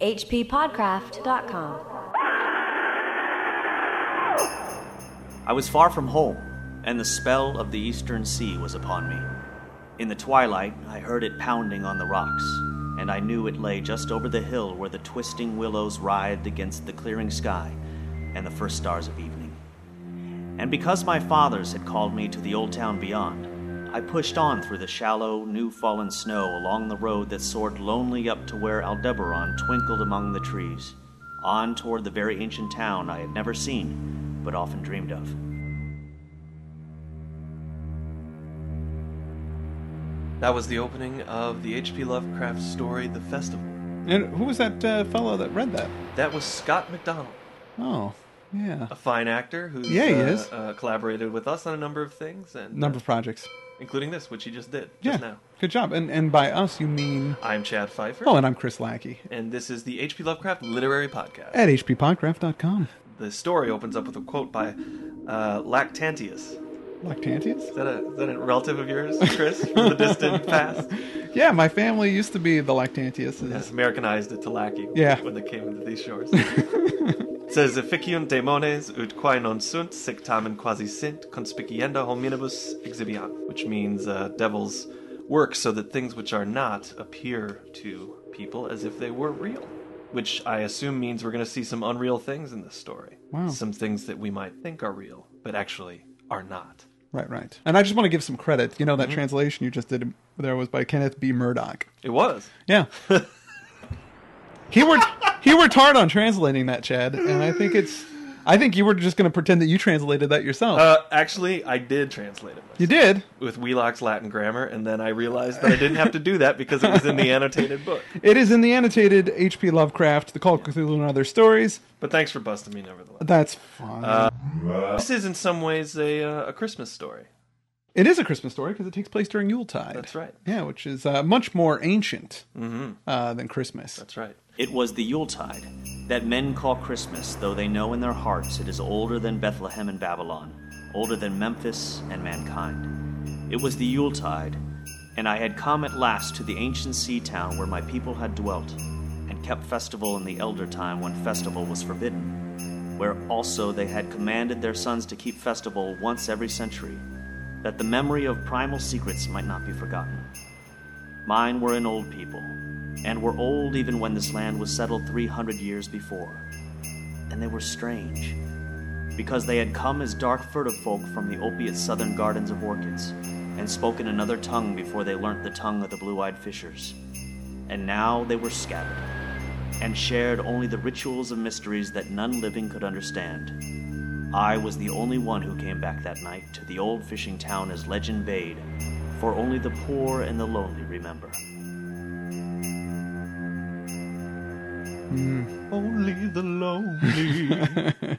hppodcraft.com. I was far from home, and the spell of the eastern sea was upon me. In the twilight, I heard it pounding on the rocks, and I knew it lay just over the hill where the twisting willows writhed against the clearing sky and the first stars of evening. And because my fathers had called me to the old town beyond, I pushed on through the shallow, new fallen snow along the road that soared lonely up to where Aldebaran twinkled among the trees, on toward the very ancient town I had never seen, but often dreamed of. That was the opening of the H.P. Lovecraft story, The Festival. And who was that uh, fellow that read that? That was Scott MacDonell, Oh, yeah. a fine actor who's Yeah, he uh, is. Uh, collaborated with us on a number of things, and Number of projects. Including this, which he just did Yeah. now. Good job. And and by us you mean I'm Chad Fifer, Oh, and I'm Chris Lackey and this is the H.P. Lovecraft Literary Podcast. at hppodcraft.com. The story opens up with a quote by uh, Lactantius. Lactantius? Is that, a, is that a relative of yours, Chris, from the distant past? Yeah, my family used to be the Lactantiuses. Has Americanized it to Lackey Yeah. when they came into these shores. it says, Efficiunt demones ut quae non sunt, sic tamen quasi sint, conspicienda hominibus exhibiant, which means uh, devils work so that things which are not appear to people as if they were real. Which I assume means we're going to see some unreal things in this story. Wow. Some things that we might think are real, but actually are not. Right, right. And I just want to give some credit. You know Mm-hmm. that translation you just did there was by Kenneth B. Murdock. It was. Yeah. he worked he worked hard on translating that, Chad, and I think it's I think you were just going to pretend that you translated that yourself. Uh, actually, I did translate it myself. you did. with Wheelock's Latin grammar, and then I realized that I didn't have to do that because it was in the annotated book. It is in the annotated H.P. Lovecraft, The Call of Cthulhu and Other Stories. But thanks for busting me, nevertheless. That's fine. Uh, This is in some ways a uh, a Christmas story. it is a Christmas story because it takes place during Yuletide. That's right. Yeah, which is uh, much more ancient Mm-hmm. uh, than Christmas. That's right. It was the Yuletide, that men call Christmas, though they know in their hearts it is older than Bethlehem and Babylon, older than Memphis and mankind. It was the Yuletide, and I had come at last to the ancient sea town where my people had dwelt, and kept festival in the elder time when festival was forbidden, where also they had commanded their sons to keep festival once every century, that the memory of primal secrets might not be forgotten. Mine were an old people, and were old even when this land was settled 300 years before. And they were strange, because they had come as dark furtive folk from the opiate southern gardens of orchids, and spoken another tongue before they learnt the tongue of the blue eyed fishers. And now they were scattered, and shared only the rituals of mysteries that none living could understand. I was the only one who came back that night to the old fishing town as legend bade, for only the poor and the lonely remember. Mm. Only the lonely.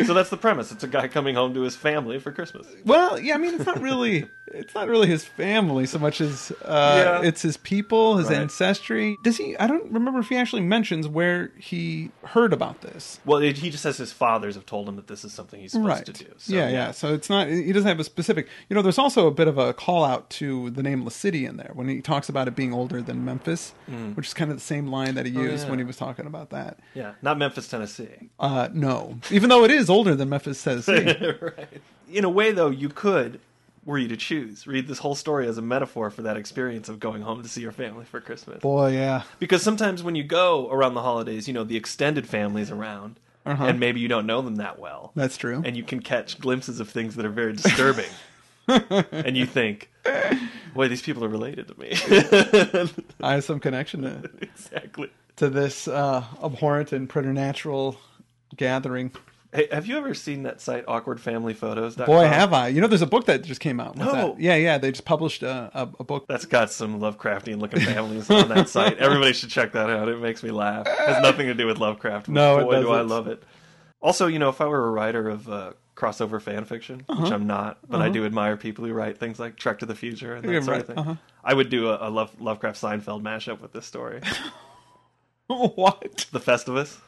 so that's the premise. It's a guy coming home to his family for Christmas. Well, yeah, I mean, it's not really, it's not really his family so much as uh, Yeah. it's his people, his Right. ancestry. Does he? I don't remember if he actually mentions where he heard about this. Well, it, he just says his fathers have told him that this is something he's supposed right. to do. So, yeah, yeah. So it's not. He doesn't have a specific. You know, there's also a bit of a call out to the nameless city in there when he talks about it being older than Memphis, which is kind of the same line that he used Mm. Oh, yeah. when he was talking about that. Yeah, not Memphis, Tennessee. Uh, no, even though it is older than Memphis, Tennessee. right. In a way, though, you could, were you to choose, read this whole story as a metaphor for that experience of going home to see your family for Christmas. Boy, yeah. Because sometimes when you go around the holidays, you know, the extended family's around, Uh-huh. and maybe you don't know them that well. That's true. And you can catch glimpses of things that are very disturbing. and you think, boy, these people are related to me. I have some connection to exactly. to this uh, abhorrent and preternatural gathering. Hey, have you ever seen that site, awkwardfamilyphotos.com? Boy, have I! You know, there's a book that just came out. No. that. Yeah, yeah. They just published a, a, a book. That's got some Lovecraftian looking families on that site. Everybody should check that out. It makes me laugh. It has nothing to do with Lovecraft. No, it boy, do I love it. Also, you know, if I were a writer of uh, crossover fan fiction, Uh-huh. which I'm not, but I do admire people who write things like Trek to the Future and that sort right, of thing. uh-huh. I would do a, a Love, Lovecraft Seinfeld mashup with this story. what? The Festivus.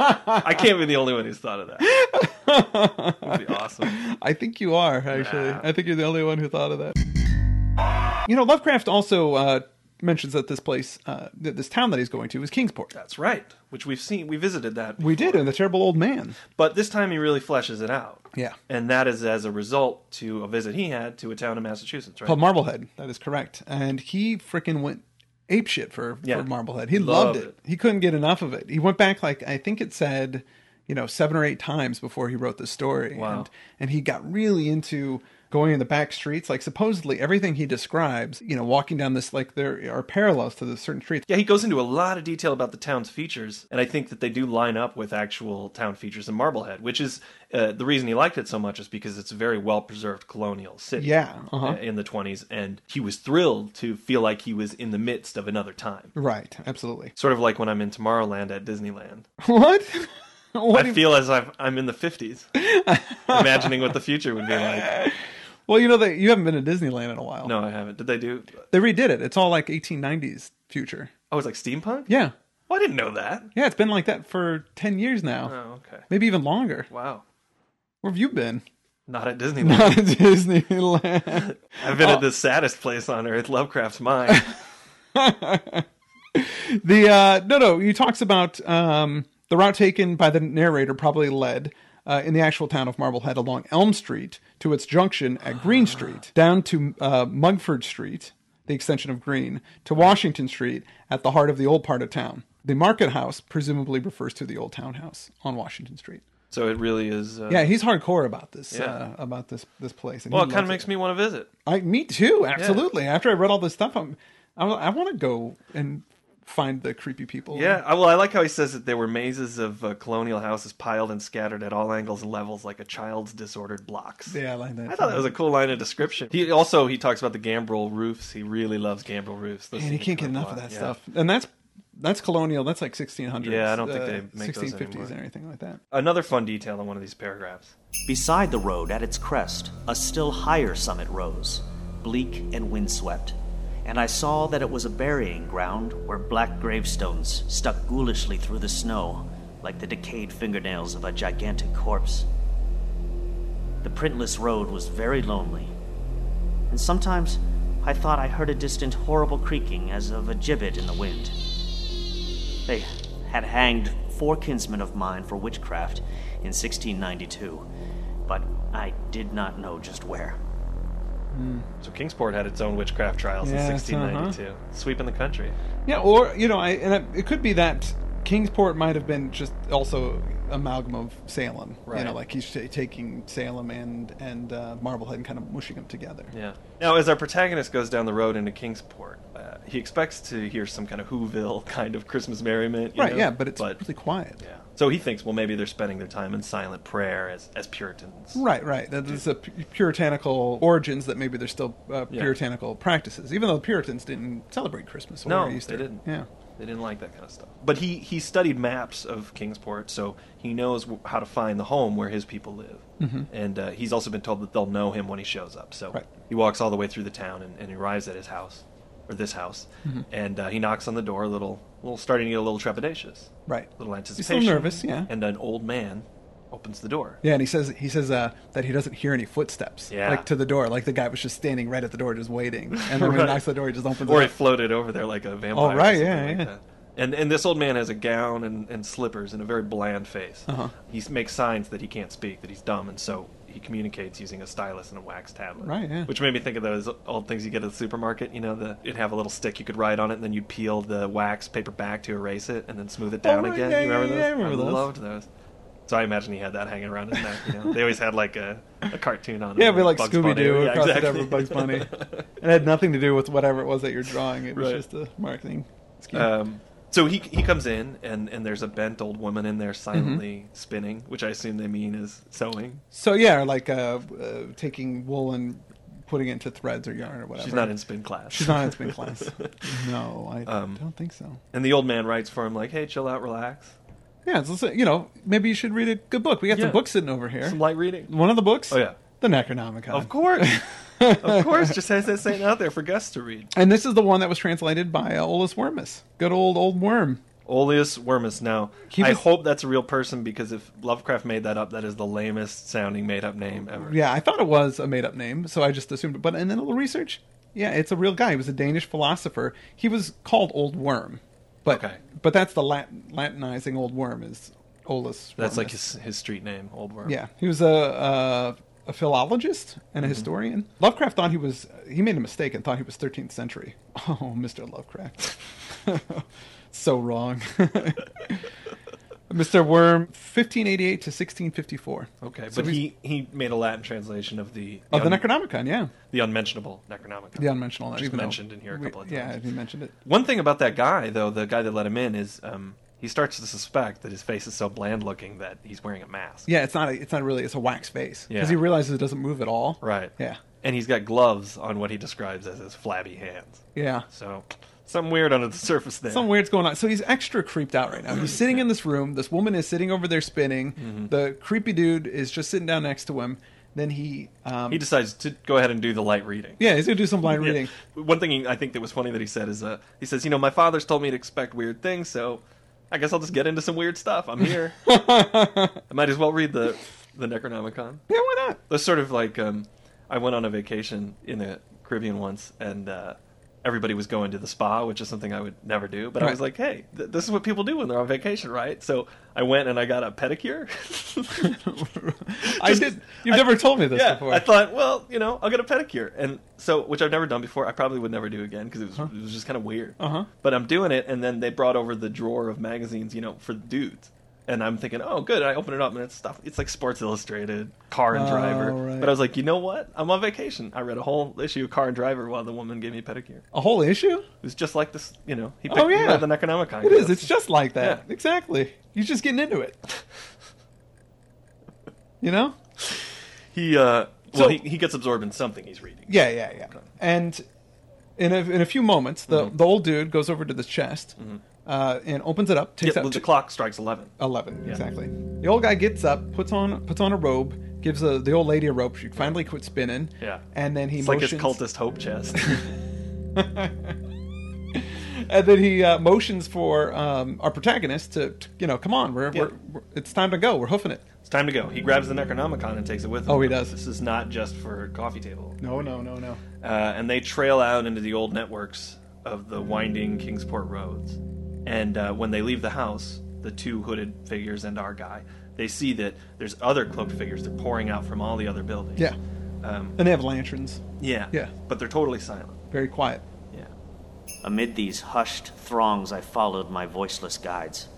I can't be the only one who's thought of that. That'd be awesome. I think you are actually. Nah. I think you're the only one who thought of that. You know, Lovecraft also uh, mentions that this place, uh, this town that he's going to, is Kingsport. That's right, which we've seen. We visited that. We did, and the terrible old man. But this time he really fleshes it out. Yeah. And that is as a result to a visit he had to a town in Massachusetts, right? Called Marblehead. That is correct. And he freaking went ape shit for, Yeah. for Marblehead. He loved, Loved it. it. He couldn't get enough of it. He went back like I think it said, you know, seven or eight times before he wrote the story. Wow. And and he got really into going in the back streets. Like supposedly everything he describes, you know, walking down this like there are parallels to the certain streets. Yeah, he goes into a lot of detail about the town's features, and I think that they do line up with actual town features in Marblehead, which is uh, the reason he liked it so much is because it's a very well preserved colonial city. Yeah, uh-huh. uh, in the 20s, and he was thrilled to feel like he was in the midst of another time. Right, absolutely. Sort of like when I'm in Tomorrowland at Disneyland. What? what I do you- feel as I've, I'm in the 50s, imagining what the future would be like. well, you know that you haven't been to Disneyland in a while. No, I haven't. Did they do? They redid it. It's all like 1890s future. Oh, it's like steampunk? Yeah. Oh, I didn't know that. Yeah, it's been like that for 10 years now. Oh, okay. Maybe even longer. Wow. Where have you been? Not at Disneyland. Not at Disneyland. I've been at the saddest place on earth, Lovecraft's mine. the uh no no, he talks about um the route taken by the narrator probably led uh, in the actual town of Marblehead along Elm Street to its junction at Green Street, down to uh, Mugford Street, the extension of Green, to Washington Street at the heart of the old part of town. The market house presumably refers to the old townhouse on Washington Street. so it really is. Uh, Yeah, he's hardcore about this Yeah. uh, about this this place. and well, it kind of makes me want to visit. I me too, absolutely. After I read all this stuff, I'm I, I want to go and find the creepy people. Yeah, I, well, I like how he says that there were mazes of uh, colonial houses piled and scattered at all angles and levels like a child's disordered blocks. yeah, I like that. I thought that was a cool line of description. He also he talks about the gambrel roofs. He really loves gambrel roofs. Those and you things can't get come up enough a of lot. that Yeah. stuff. And that's that's colonial. That's like 1600s. Yeah, I don't think uh, they make those 1650s anymore. or anything like that. Another fun detail in one of these paragraphs. Beside the road, at its crest, a still higher summit rose, bleak and windswept, and I saw that it was a burying ground where black gravestones stuck ghoulishly through the snow like the decayed fingernails of a gigantic corpse. The printless road was very lonely, and sometimes I thought I heard a distant horrible creaking as of a gibbet in the wind. They had hanged four kinsmen of mine for witchcraft in 1692, but I did not know just where. So Kingsport had its own witchcraft trials in Yes, 1692, sweeping the country. Yeah, or you know, I and it, it could be that Kingsport might have been just also amalgam of Salem. You Right. know, like he's ta taking Salem and and uh, Marblehead and kind of mushing them together. Yeah. Now, as our protagonist goes down the road into Kingsport, uh, he expects to hear some kind of Whoville kind of Christmas merriment. you Right. know? Yeah, but it's really quiet. yeah. So he thinks, well, maybe they're spending their time in silent prayer as as Puritans. Right, right. That is a pu- puritanical origins that maybe there's still uh, Yeah. puritanical practices, even though the Puritans didn't celebrate Christmas or No, Easter. they didn't. Yeah. They didn't like that kind of stuff. But he he studied maps of Kingsport, so he knows how to find the home where his people live. Mm-hmm. And uh, he's also been told that they'll know him when he shows up. So Right. he walks all the way through the town and, and he arrives at his house, or this house, Mm-hmm. and uh, he knocks on the door, a little, little starting to get a little trepidatious, Right. a little He's anticipation. still nervous, yeah. And an old man opens the door. Yeah, and he says he says uh, that he doesn't hear any footsteps, Yeah. like to the door, like the guy was just standing right at the door, just waiting, and then when he knocks the door, he just opens Or it. it floated over there like a vampire. Oh, or right, yeah, like yeah. that. And and this old man has a gown and, and slippers and a very bland face. Uh-huh. He makes signs that he can't speak, that he's dumb, and so he communicates using a stylus and a wax tablet. Right, yeah. Which made me think of those old things you get at the supermarket. You know, the it'd have a little stick you could write on it, and then you'd peel the wax paper back to erase it, and then smooth it down Oh, again. yeah, you remember yeah, those? yeah, I remember those. loved those. So I imagine he had that hanging around his neck. You know, they always had like a, a cartoon on it. Yeah, it'd be like Scooby Doo. Yeah, across exactly. the top Bugs Bunny. It had nothing to do with whatever it was that you're drawing. It was Right. just a marketing scheme. Um, so he he comes in and, and there's a bent old woman in there silently Mm-hmm. spinning, which I assume they mean is sewing. so yeah, like uh, uh, taking wool and putting it into threads or yarn or whatever. She's not in spin class. She's not in spin class. No, I Um, don't think so. And the old man writes for him like, "Hey, chill out, relax, Yeah, it's, you know, maybe you should read a good book. We got Yeah. some books sitting over here. some light reading." One of the books. Oh, yeah. the Necronomicon. Of course, of course, just has that saying out there for Gus to read. And this is the one that was translated by uh, Olus Wormus. Good old old worm. Oleus Wormus. Now, He I hope that's a real person because if Lovecraft made that up, that is the lamest sounding made up name ever. Yeah, I thought it was a made up name, so I just assumed. But and then a little research, Yeah, it's a real guy. He was a Danish philosopher. He was called Old Worm, but Okay. but that's the Latin, Latinizing Old Worm is Olus. That's like his his street name, Old Worm. Yeah, he was a a, a philologist and a historian. Lovecraft thought he was. He made a mistake and thought he was 13th century. Oh, Mr. Lovecraft, so wrong. Mr. Worm, 1588 to 1654. Okay, So but he he made a Latin translation of the of the un- Necronomicon, yeah, the unmentionable Necronomicon. the unmentionable. Just even mentioned in here a we- couple of Yeah, he mentioned it. One thing about that guy, though, the guy that let him in, is um, he starts to suspect that his face is so bland looking that he's wearing a mask. Yeah, it's not. A, it's not really. It's a wax face because Yeah. he realizes it doesn't move at all. Right. Yeah. And he's got gloves on what he describes as his flabby hands. Yeah. So something weird under the surface there. Something weird's going on. So he's extra creeped out right now. He's sitting in this room. This woman is sitting over there spinning. Mm-hmm. The creepy dude is just sitting down next to him. Then he, um, He decides to go ahead and do the light reading. yeah, he's gonna do some blind Yeah. reading. One thing he, I think that was funny that he said is, uh, he says, you know, my father's told me to expect weird things, so I guess I'll just get into some weird stuff. I'm here. I might as well read the the Necronomicon. Yeah, why not? That's sort of like um, I went on a vacation in the Caribbean once, and uh, everybody was going to the spa, which is something I would never do. But I was like, hey, th- this is what people do when they're on vacation, right? So I went and I got a pedicure. I did. You've I- never told me this yeah, before. I thought, well, you know, I'll get a pedicure, and so which I've never done before. I probably would never do again because it was it was just kind of weird. Uh-huh. But I'm doing it, and then they brought over the drawer of magazines, you know, for dudes. And I'm thinking, oh, good. I open it up, and it's stuff. It's like Sports Illustrated, Car and Oh, Driver. right. But I was like, you know what? I'm on vacation. I read a whole issue of Car and Driver while the woman gave me a pedicure. A whole issue. was just like this, you know. He Oh, picked, he yeah. the Necronomicon. It is. It's just like that. Yeah. Exactly. You're just getting into it. You know? he. uh So- Well, he, he gets absorbed in something he's reading. Yeah, yeah, yeah. And in a, in a few moments, the, Mm-hmm. the old dude goes over to the chest uh, and opens it up, takes Yeah, out well, two- the clock strikes eleven. Eleven, Yeah. exactly. The old guy gets up, puts on puts on a robe, gives a, the old lady a rope. She finally quits spinning. Yeah. and then he It's like his motions, cultist hope chest. and then he uh, motions for um, our protagonist to, to, you know, come on, we're, Yeah. we're, we're it's time to go. We're hoofing it. It's time to go. He grabs the Necronomicon and takes it with him. Oh, he does. This is not just for coffee table. No, no, no, no. Uh, and they trail out into the old networks of the winding Kingsport roads. And uh, when they leave the house, the two hooded figures and our guy, they see that there's other cloaked figures. They're pouring out from all the other buildings. Yeah, Um, and they have lanterns. yeah. Yeah. But they're totally silent. Very quiet. Yeah. Amid these hushed throngs, I followed my voiceless guides,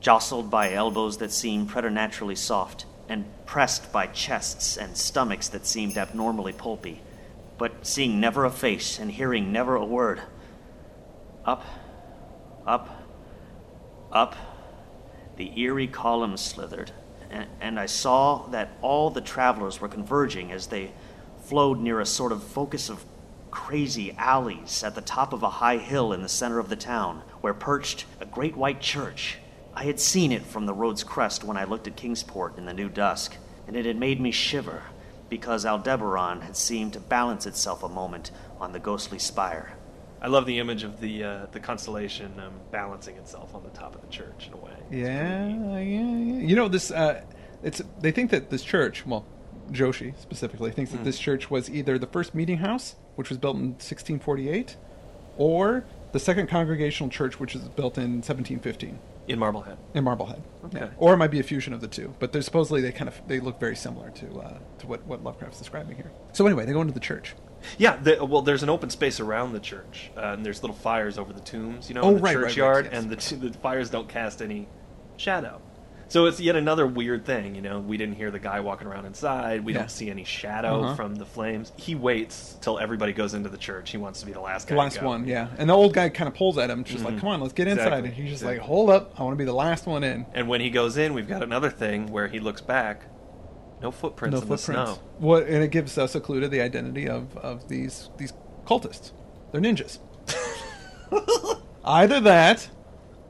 jostled by elbows that seemed preternaturally soft, and pressed by chests and stomachs that seemed abnormally pulpy, but seeing never a face and hearing never a word. Up, up, up, the eerie columns slithered, and, and I saw that all the travelers were converging as they flowed near a sort of focus of crazy alleys at the top of a high hill in the center of the town, where perched a great white church. I had seen it from the road's crest when I looked at Kingsport in the new dusk, and it had made me shiver because Aldebaran had seemed to balance itself a moment on the ghostly spire. I love the image of the uh, the constellation um, balancing itself on the top of the church in a way. Yeah, yeah, yeah. You know this. Uh, it's they think that this church, well, Joshi specifically thinks Hmm. that this church was either the first meeting house, which was built in 1648, or the second congregational church, which was built in 1715 In Marblehead. in Marblehead. Okay. Yeah. Or it might be a fusion of the two, but they're supposedly they kind of they look very similar to uh, to what what Lovecraft's describing here. So anyway, they go into the church. Yeah, the, well, there's an open space around the church, uh, and there's little fires over the tombs, you know, Oh, in the right, right, right, churchyard, yes. and the, t- the fires don't cast any shadow. So it's yet another weird thing, you know. We didn't hear the guy walking around inside. We Yeah. don't see any shadow Uh-huh. from the flames. He waits till everybody goes into the church. He wants to be the last guy. The last one, yeah. And the old guy kind of pulls at him, just like, Mhm. "Come on, let's get inside." Exactly, And he's just exactly. like, "Hold up, I want to be the last one in." And when he goes in, we've got another thing where he looks back. No footprints no in footprints. the snow. What and it gives us a clue to the identity of of these these cultists. They're ninjas. Either that,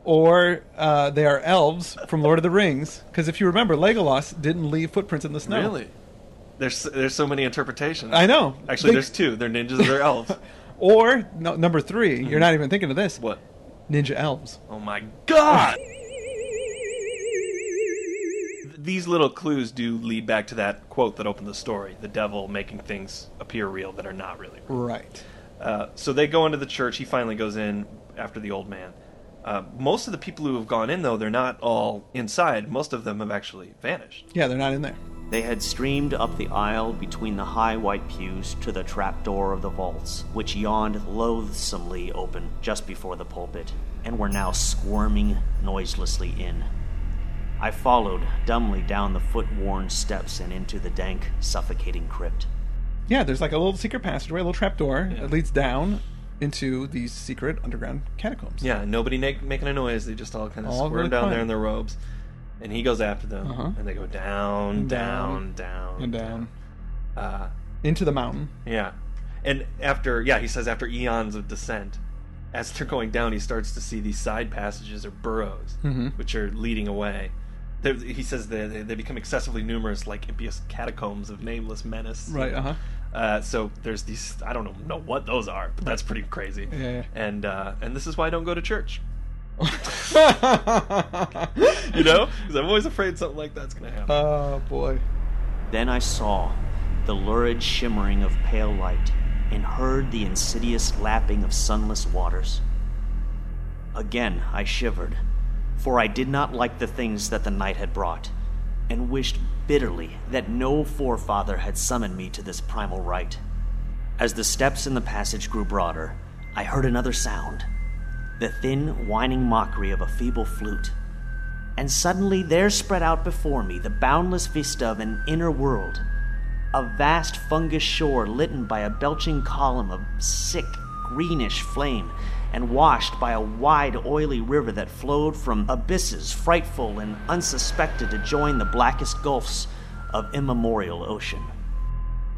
or uh, they are elves from Lord of the Rings. Because if you remember, Legolas didn't leave footprints in the snow. Really? There's there's so many interpretations. I know. Actually, They- there's two. They're ninjas. or They're elves. Or no, number 3 you you're not even thinking of this. what? Ninja elves. Oh my god! these little clues do lead back to that quote that opened the story: the devil making things appear real that are not really real. Right. Uh, so they go into the church. He finally goes in after the old man. Uh, most of the people who have gone in, though, they're not all inside. Most of them have actually vanished. Yeah, they're not in there. They had streamed up the aisle between the high white pews to the trapdoor of the vaults, which yawned loathsomely open just before the pulpit, and were now squirming noiselessly in. I followed dumbly down the foot worn steps and into the dank, suffocating crypt. Yeah, there's like a little secret passageway, a little trapdoor Yeah. that leads down into these secret underground catacombs. Yeah, nobody na- making a noise. They just all kind of All squirm really down quiet. there in their robes. And he goes after them, Uh-huh. and they go down, And down, down, And down Uh, into the mountain. yeah, and after yeah, he says after eons of descent, as they're going down, he starts to see these side passages or burrows, Mhm. which are leading away. They're, he says they, they they become excessively numerous, like impious catacombs of nameless menace. Right, uh-huh. Uh, so there's these I don't know, know what those are, but that's pretty crazy. Yeah, yeah. And uh, and this is why I don't go to church. you know, because I'm always afraid something like that's gonna happen. oh boy. Then I saw the lurid shimmering of pale light and heard the insidious lapping of sunless waters. Again I shivered, for I did not like the things that the night had brought, and wished bitterly that no forefather had summoned me to this primal rite. As the steps in the passage grew broader, I heard another sound the thin, whining mockery of a feeble flute. And suddenly there spread out before me the boundless vista of an inner world, a vast fungus shore litten by a belching column of sick, greenish flame, and washed by a wide, oily river that flowed from abysses frightful and unsuspected to join the blackest gulfs of immemorial ocean.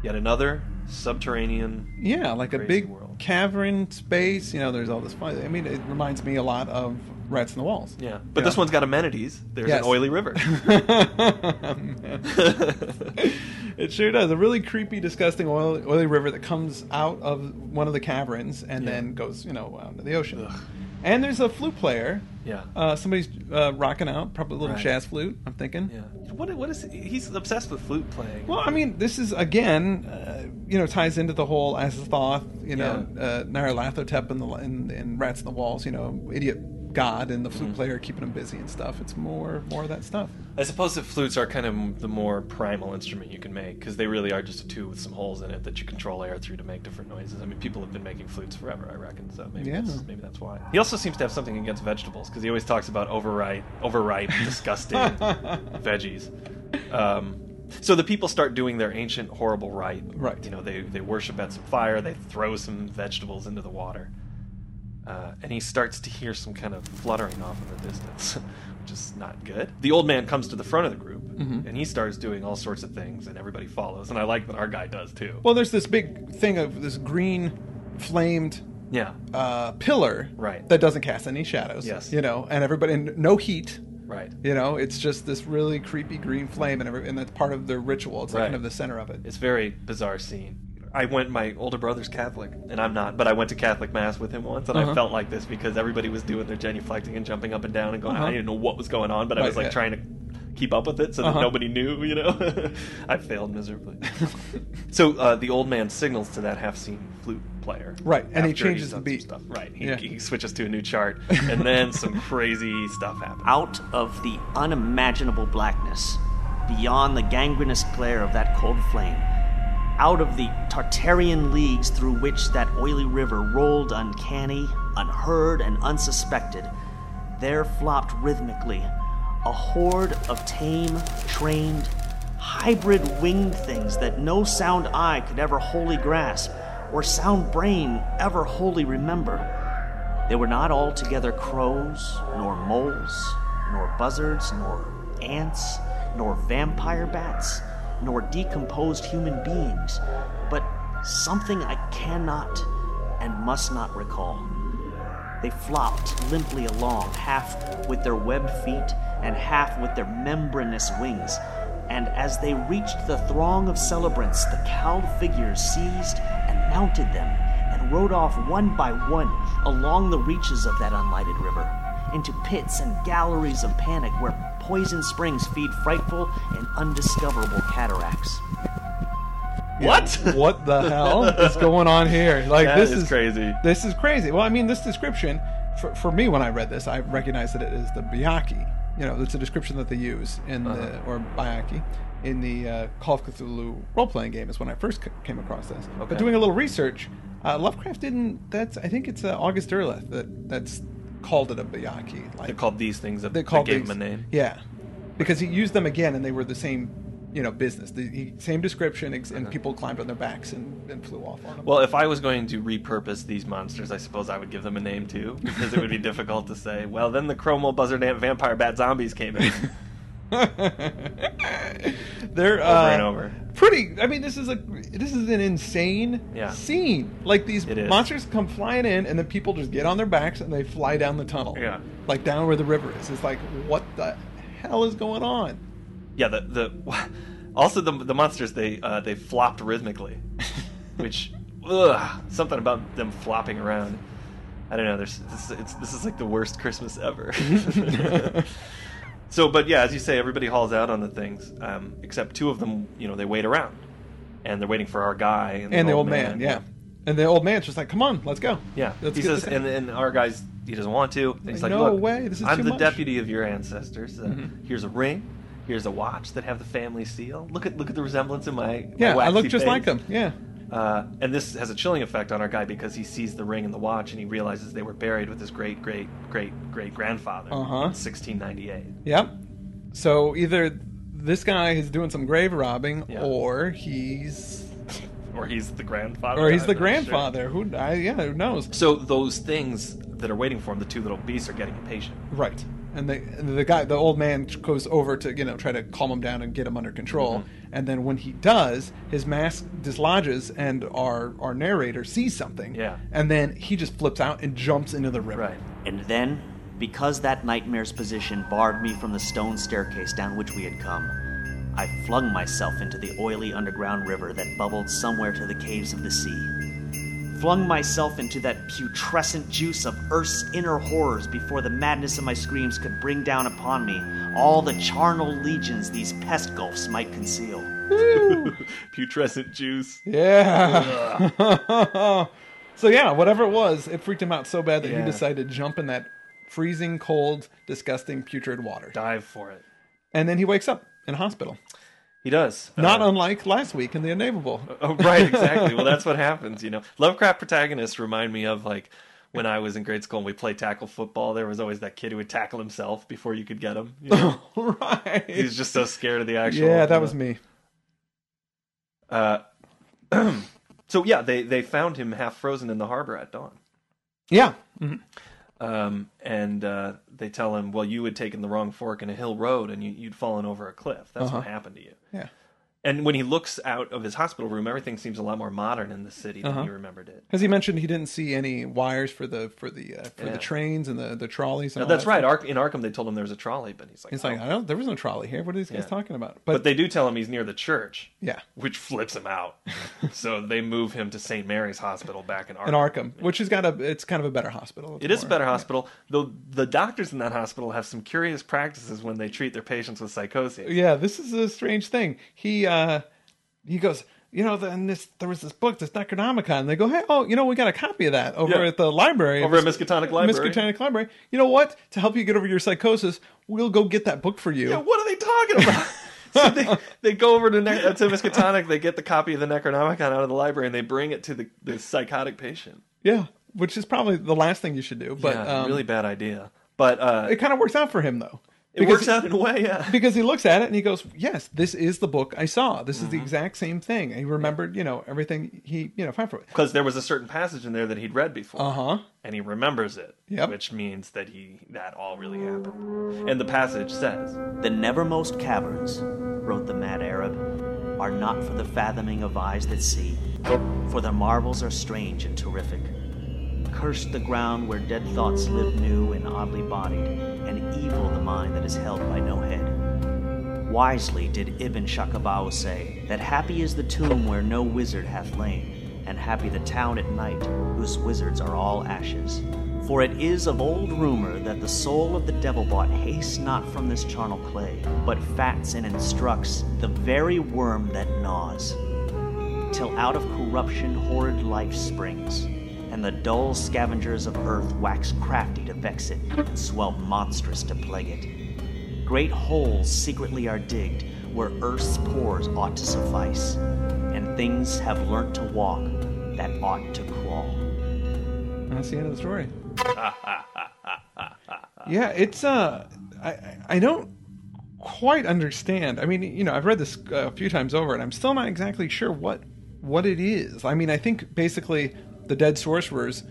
Yet another subterranean. Yeah, like a big world. cavern space. You know, there's all this fun. I mean, it reminds me a lot of Rats in the Walls. Yeah, but this one's got amenities. There's Yes. an oily river. it sure does. A really creepy, disgusting, oily, oily river that comes out of one of the caverns and Yeah. then goes, you know, out into the ocean. And there's a flute player. yeah. Uh, somebody's uh, rocking out, probably a little Right. jazz flute. I'm thinking. yeah. What? What is? He's obsessed with flute playing. Well, I mean, this is again, uh, you know, ties into the whole Azathoth, you know, uh, Nyarlathotep and the in Rats in the Walls, you know, idiot god and the flute Mm-hmm. player keeping him busy and stuff. It's more more of that stuff. I suppose that flutes are kind of the more primal instrument you can make because they really are just a tube with some holes in it that you control air through to make different noises. I mean, people have been making flutes forever, I reckon. So maybe Yeah. that's, maybe that's why. He also seems to have something against vegetables because he always talks about overripe, overripe, disgusting veggies. Um, so the people start doing their ancient horrible rite. Right. You know, they they worship at some fire. They throw some vegetables into the water. Uh, and he starts to hear some kind of fluttering off in the distance, which is not good. The old man comes to the front of the group, Mm-hmm. and he starts doing all sorts of things, and everybody follows. And I like that our guy does too. Well, there's this big thing of this green flamed yeah, uh, pillar Right. that doesn't cast any shadows. Yes. You know, and everybody and no heat. right. You know, it's just this really creepy green flame, and every, and that's part of the ritual. It's like kind of the center of it. It's a very bizarre scene. I went. My older brother's Catholic, and I'm not, but I went to Catholic mass with him once, and Uh-huh. I felt like this because everybody was doing their genuflecting and jumping up and down and going. Uh-huh. I didn't know what was going on, but I was like yeah. trying to keep up with it so that Uh-huh. nobody knew. You know, I failed miserably. so uh, the old man signals to that half-seen flute player, Right, and he changes the beat. Stuff. Right, he, Yeah. he switches to a new chart, and then some crazy stuff happens. out of the unimaginable blackness, beyond the gangrenous glare of that cold flame, out of the Tartarian leagues through which that oily river rolled uncanny, unheard, and unsuspected, there flopped rhythmically a horde of tame, trained, hybrid winged things that no sound eye could ever wholly grasp, or sound brain ever wholly remember. They were not altogether crows, nor moles, nor buzzards, nor ants, nor vampire bats, nor decomposed human beings, but something I cannot and must not recall. They flopped limply along, half with their webbed feet and half with their membranous wings. And as they reached the throng of celebrants, the cowled figures seized and mounted them and rode off one by one along the reaches of that unlighted river, into pits and galleries of panic where poison springs feed frightful and undiscoverable cataracts. What? what the hell is going on here? Like That this is crazy. This is crazy. Well, I mean, this description for, for me when I read this, I recognized that it is the Byakhee. You know, it's a description that they use in Uh-huh. the or Byakhee in the uh, Call of Cthulhu role playing game. Is when I first c- came across this. Okay. But doing a little research, uh, Lovecraft didn't. That's I think it's uh, August Derleth that that's called it a Byakhee. Like They called these things. A, they they called gave these- them a name. Yeah, because he used them again, and they were the same, you know, business. The he, same description, ex- Uh-huh. and people climbed on their backs and, and flew off on them. Well, if I was going to repurpose these monsters, I suppose I would give them a name too, because it would be difficult to say. Well, then the chromo buzzard ant vampire bat zombies came in. They're Over uh, and over. Pretty. I mean, this is a this is an insane Yeah. scene. Like these monsters come flying in, and then people just get on their backs and they fly down the tunnel. Yeah. Like down where the river is. It's like what the hell is going on? yeah, the the also the the monsters they uh, they flopped rhythmically, which ugh, something about them flopping around. I don't know. There's this, it's, this is like the worst Christmas ever. So, but yeah, as you say, everybody hauls out on the things, um, except two of them. You know, they wait around, and they're waiting for our guy and, And the old man, yeah. And the old man's just like, "Come on, let's go." Yeah, Let's he says, and, in." and our guy's he doesn't want to. And he's Like, "No look, way, this is I'm the much." deputy of your ancestors. Uh, Mhm. Here's a ring. Here's a watch that have the family seal. Look at look at the resemblance in my yeah, my I look just face." like him. Yeah. Uh, and this has a chilling effect on our guy because he sees the ring and the watch and he realizes they were buried with his great great great great grandfather Uh-huh. in 1698. Yep. So either this guy is doing some grave robbing, Yeah. or he's Or he's the grandfather. or he's the grandfather. Who? I, yeah, who knows? So those things that are waiting for him, the two little beasts, are getting impatient. Right. And the the guy, the old man, goes over to you know try to calm him down and get him under control. Mm-hmm. And then when he does, his mask dislodges, and our our narrator sees something. Yeah. And then he just flips out and jumps into the river. Right. And then, because that nightmare's position barred me from the stone staircase down which we had come, I flung myself into the oily underground river that bubbled somewhere to the caves of the sea. Flung myself into that putrescent juice of Earth's inner horrors before the madness of my screams could bring down upon me all the charnel legions these pest gulfs might conceal. Putrescent juice. Yeah. so yeah, whatever it was, it freaked him out so bad that Yeah. he decided to jump in that freezing cold, disgusting, putrid water. Dive for it. And then he wakes up in a hospital. He does. Not Uh, unlike last week in the Unnameable. Oh, right, exactly. well, that's what happens, you know. Lovecraft protagonists remind me of like when I was in grade school and we played tackle football. There was always that kid who would tackle himself before you could get him. You know? right. He was just so scared of the actual. yeah, that was know. me. Uh, so yeah, they they found him half frozen in the harbor at dawn. Yeah. Mhm. Um, and uh, they tell him, "Well, you had taken the wrong fork in a hill road, and you, you'd fallen over a cliff. That's Uh-huh. what happened to you." Yeah. And when he looks out of his hospital room, everything seems a lot more modern in the city than Uh-huh. he remembered it. Because he mentioned he didn't see any wires for the for the uh, for Yeah. the trains and the the trolleys. And No, all that's that right. Ark, in Arkham, they told him there was a trolley, but he's like, He's like, "Oh." I don't. There was no trolley here. What are these guys talking about? But they do tell him he's near the church, yeah, which flips him out. so they move him to St. Mary's Hospital back in Arkham. in Arkham, which has got a. It's kind of a better hospital. It's It is a more- better hospital, though the doctors in that hospital have some curious practices when they treat their patients with psychosis. Yeah, this is a strange thing. He uh he goes, you know, then this there was this book, this Necronomicon. They go, hey, oh, you know, we got a copy of that over Yeah. at the library, Over at Miskatonic Library. Miskatonic Library. You know what? To help you get over your psychosis, we'll go get that book for you. Yeah, what are they talking about? so they, they go over to, ne- uh, to Miskatonic, they get the copy of the Necronomicon out of the library, and they bring it to the, the psychotic patient. Yeah, which is probably the last thing you should do. But yeah, um, really bad idea. But uh, it kind of works out for him though. It Because- works out in a way, yeah. because he looks at it and he goes, "Yes, this is the book I saw. This Mm-hmm. is the exact same thing." And he remembered, you know, everything he, you know, found for it. Because there was a certain passage in there that he'd read before. Uh huh. and he remembers it, Yep. which means that he that all really happened. And the passage says, The nevermost caverns, wrote the mad Arab, are not for the fathoming of eyes that see, for their marvels are strange and terrific. Cursed the ground where dead thoughts live new and oddly bodied, and evil the mind that is held by no head. Wisely did Ibn Schacabao say that happy is the tomb where no wizard hath lain, and happy the town at night whose wizards are all ashes. For it is of old rumor that the soul of the devil bought hastes not from this charnel clay, but fats and instructs the very worm that gnaws, till out of corruption horrid life springs, and the dull scavengers of earth wax crafty to vex it, and swell monstrous to plague it. Great holes secretly are digged, where earth's pores ought to suffice, and things have learnt to walk that ought to crawl. That's the end of the story. yeah, it's uh, I I- don't quite understand. I mean, you know, I've read this a few times over, and I'm still not exactly sure what what it is. I mean, I think basically the dead sorcerers,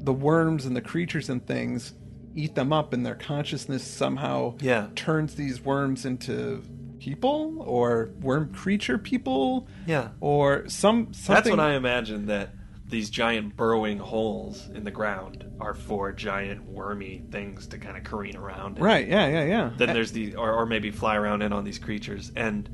the worms and the creatures and things, eat them up, and their consciousness somehow Yeah. turns these worms into people or worm creature people. Yeah. Or some something. That's what I imagine that these giant burrowing holes in the ground are for giant wormy things to kind of careen around. in. Right. Yeah. Yeah. Yeah. Then there's the or, or maybe fly around in on these creatures. And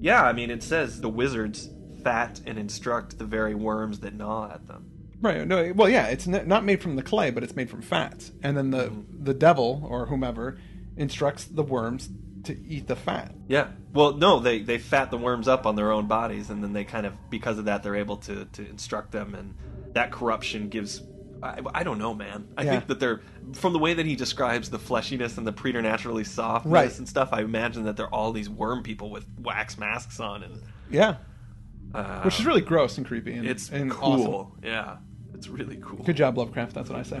yeah, I mean it says the wizards fat and instruct the very worms that gnaw at them. Right. No. Well, yeah. It's n- not made from the clay, but it's made from fats, and then the the devil or whomever instructs the worms to eat the fat. Yeah. Well, no, they they fat the worms up on their own bodies, and then they kind of because of that they're able to to instruct them, and that corruption gives. I, I don't know, man. I Yeah. think that they're from the way that he describes the fleshiness and the preternaturally softness Right. and stuff. I imagine that they're all these worm people with wax masks on, and Yeah. uh, Which is really gross and creepy. And, it's and cool. awesome. Yeah, it's really cool. Good job, Lovecraft. That's what I say.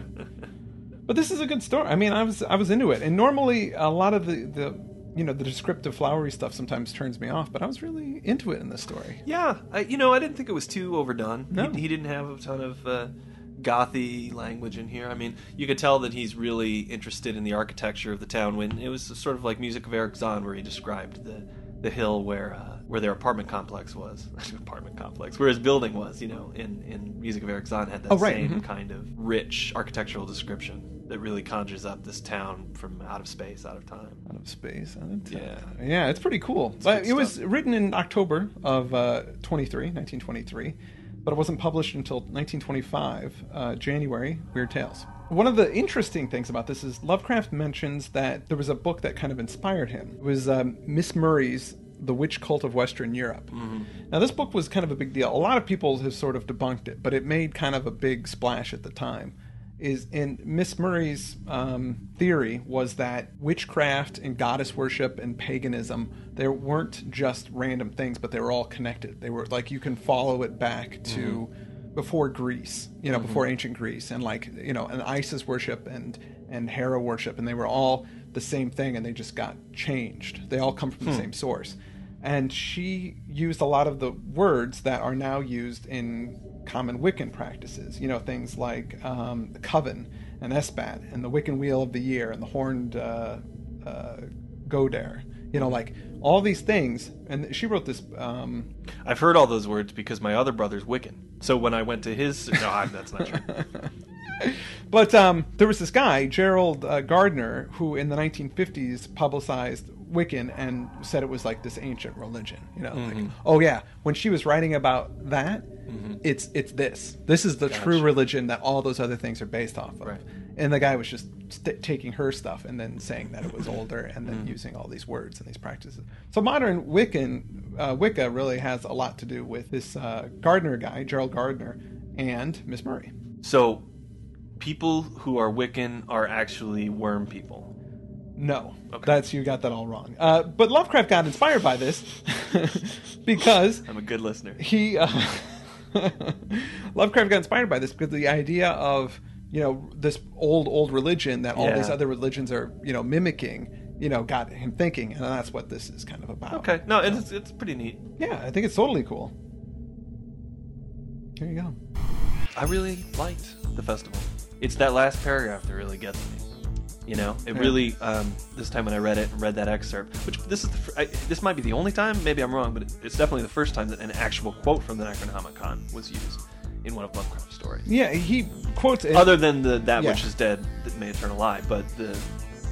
but this is a good story. I mean, I was I was into it, and normally a lot of the the you know the descriptive flowery stuff sometimes turns me off, but I was really into it in this story. Yeah, I, you know, I didn't think it was too overdone. No. He, he didn't have a ton of uh, gothy language in here. I mean, you could tell that he's really interested in the architecture of the town. When it was sort of like Music of Erich Zann, where he described the the hill where uh, where their apartment complex was, apartment complex, where his building was. You know, in in Music of Erich Zann had that Oh, right, same mhm. kind of rich architectural description that really conjures up this town from out of space, out of time. Out of space. out of time. Yeah. Yeah, it's pretty cool. Good it was written in October of uh, 23, 1923, but it wasn't published until 1925, uh, January, Weird Tales. One of the interesting things about this is Lovecraft mentions that there was a book that kind of inspired him. It was um, Miss Murray's The Witch Cult of Western Europe. Mm-hmm. Now, this book was kind of a big deal. A lot of people have sort of debunked it, but it made kind of a big splash at the time is in Miss Murray's um, theory was that witchcraft and goddess worship and paganism they weren't just random things, but they were all connected. They were like you can follow it back to mm-hmm. before Greece, you know, mm-hmm. before ancient Greece, and like you know, and Isis worship and and Hera worship, and they were all the same thing, and they just got changed. They all come from the same source. And she used a lot of the words that are now used in common Wiccan practices. You know, things like um, the coven and Esbat and the Wiccan Wheel of the Year and the Horned uh, uh, Godare. You know, like all these things. And she wrote this. Um, I've heard all those words because my other brother's Wiccan. So when I went to his, no, I, that's not true. but um, there was this guy, Gerald uh, Gardner, who in the 1950s publicized Wiccan and said it was like this ancient religion. You know, Mm-hmm. like, oh yeah, when she was writing about that, it's it's this. This is the true religion that all those other things are based off of. Right. And the guy was just st- taking her stuff and then saying that it was older and Mm-hmm. then using all these words and these practices. So modern Wiccan uh, Wicca really has a lot to do with this uh, Gardner guy, Gerald Gardner, and Miss Murray. So people who are Wiccan are actually worm people. No, Okay. that's you got that all wrong. Uh, but Lovecraft got inspired by this because I'm a good listener. he uh, Lovecraft got inspired by this because the idea of you know this old old religion that all these other religions are you know mimicking you know got him thinking and that's what this is kind of about. Okay, no, it's it's pretty neat. Yeah, I think it's totally cool. Here you go. I really liked the festival. It's that last paragraph that really gets me. You know, it really. Um, this time when I read it and read that excerpt, which this is the, fir- I, this might be the only time, maybe I'm wrong, but it, it's definitely the first time that an actual quote from the Necronomicon was used in one of Lovecraft's stories. Yeah, he quotes it. Other than the that Yeah. which is dead that may eternal lie, but the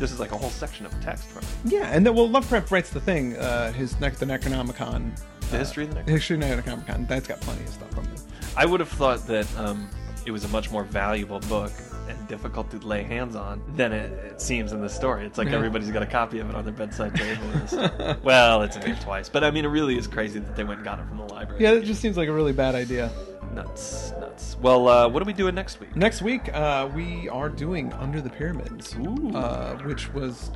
this is like a whole section of text from it. yeah, and then well, Lovecraft writes the thing, uh, his ne- the Necronomicon, The uh, history of the Necronomicon. history of the Necronomicon. That's got plenty of stuff from it. I would have thought that um, it was a much more valuable book and difficult to lay hands on than it, it seems in the story. It's like Yeah. everybody's got a copy of it on their bedside table. It's- well, it's in there twice, but I mean, it really is crazy that they went and got it from the library. Yeah, it just seems like a really bad idea. nuts, nuts. Well, uh, what are we doing next week? Next week, uh, we are doing Under the Pyramids, Ooh. uh, which was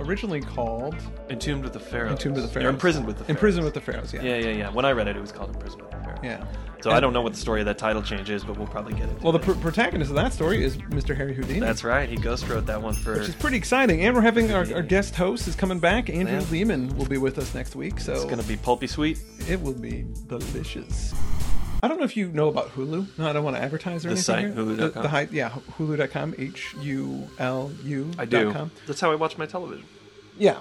originally called Entombed with the Pharaohs. Entombed with the Pharaohs. Or imprisoned with the Pharaohs. Imprisoned with the Pharaohs. Yeah. Yeah, yeah, yeah. When I read it, it was called Imprisoned with the Pharaohs. Yeah. So I don't know what the story of that title change is, but we'll probably get it. Well, the pr- protagonist of that story is Mr. Harry Houdini. That's right. He ghost wrote that one for. which is pretty exciting. And we're having our, our guest host is coming back. Andrew Yeah. Leman will be with us next week, so It's gonna be pulpy sweet. it will be delicious. I don't know if you know about Hulu. No, I don't want to advertise or The anything. site, here. hulu.com. The, the hi- yeah, Hulu.com. H U L U. I do. Com. That's how I watch my television. Yeah,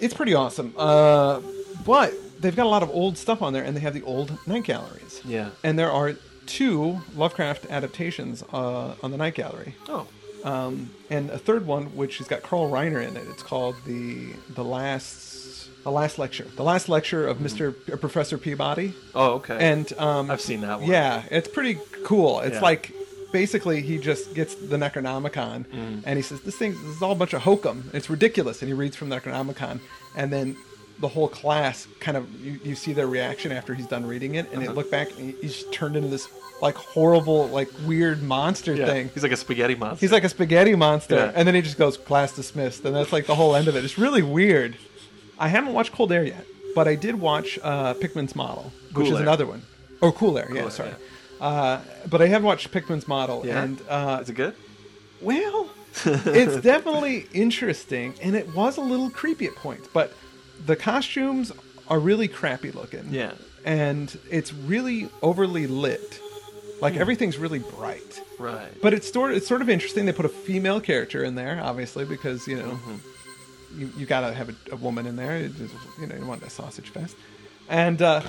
it's pretty awesome. Uh, but they've got a lot of old stuff on there, and they have the old night galleries. Yeah. And there are two Lovecraft adaptations uh, on the night gallery. Oh. um, and a third one which has got Carl Reiner in it. It's called the the last the last lecture, the last lecture of Mister uh, Professor Peabody. Oh, okay. And um, I've seen that one. Yeah, it's pretty cool. It's Yeah. like basically he just gets the Necronomicon Mm. and he says this thing this is all a bunch of hokum. It's ridiculous, and he reads from the Necronomicon, and then the whole class kind of you, you see their reaction after he's done reading it, and they Uh-huh. look back and he's turned into this like horrible like weird monster yeah. thing. He's like a spaghetti monster. He's like a spaghetti monster, Yeah. and then he just goes class dismissed, and that's like the whole end of it. It's really weird. I haven't watched Cold Air yet, but I did watch uh, Pickman's Model, which Cool is Air. another one. Oh, Cool Air, yeah, Air, sorry. Uh, but I have watched Pickman's Model, yeah. and uh, Is it good? well, it's definitely interesting, and it was a little creepy at points, but the costumes are really crappy looking. Yeah. and it's really overly lit. Like Hmm. everything's really bright. Right. But it's sort it's sort of interesting. They put a female character in there, obviously, because you know You, you gotta have a, a woman in there. Just, you know, you want a sausage fest, and uh,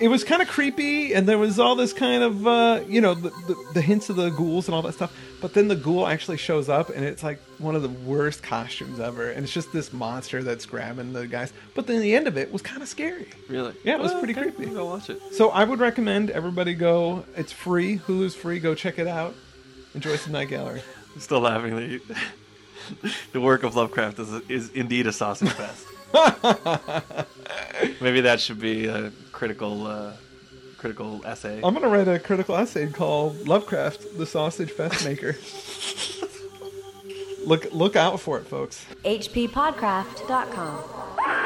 it was kind of creepy. And there was all this kind of uh, you know the, the, the hints of the ghouls and all that stuff. But then the ghoul actually shows up, and it's like one of the worst costumes ever. And it's just this monster that's grabbing the guys. But then the end of it was kind of scary. Really? Yeah, it was Well, pretty okay, creepy. Go watch it. So I would recommend everybody go. It's free. Hulu's free. Go check it out. Enjoy some night gallery. I'm still laughing that you, the work of Lovecraft is, is indeed a sausage fest. Maybe that should be a critical uh, critical essay. I'm gonna write a critical essay called "Lovecraft: The Sausage Fest Maker." look look out for it, folks. hppodcraft.com.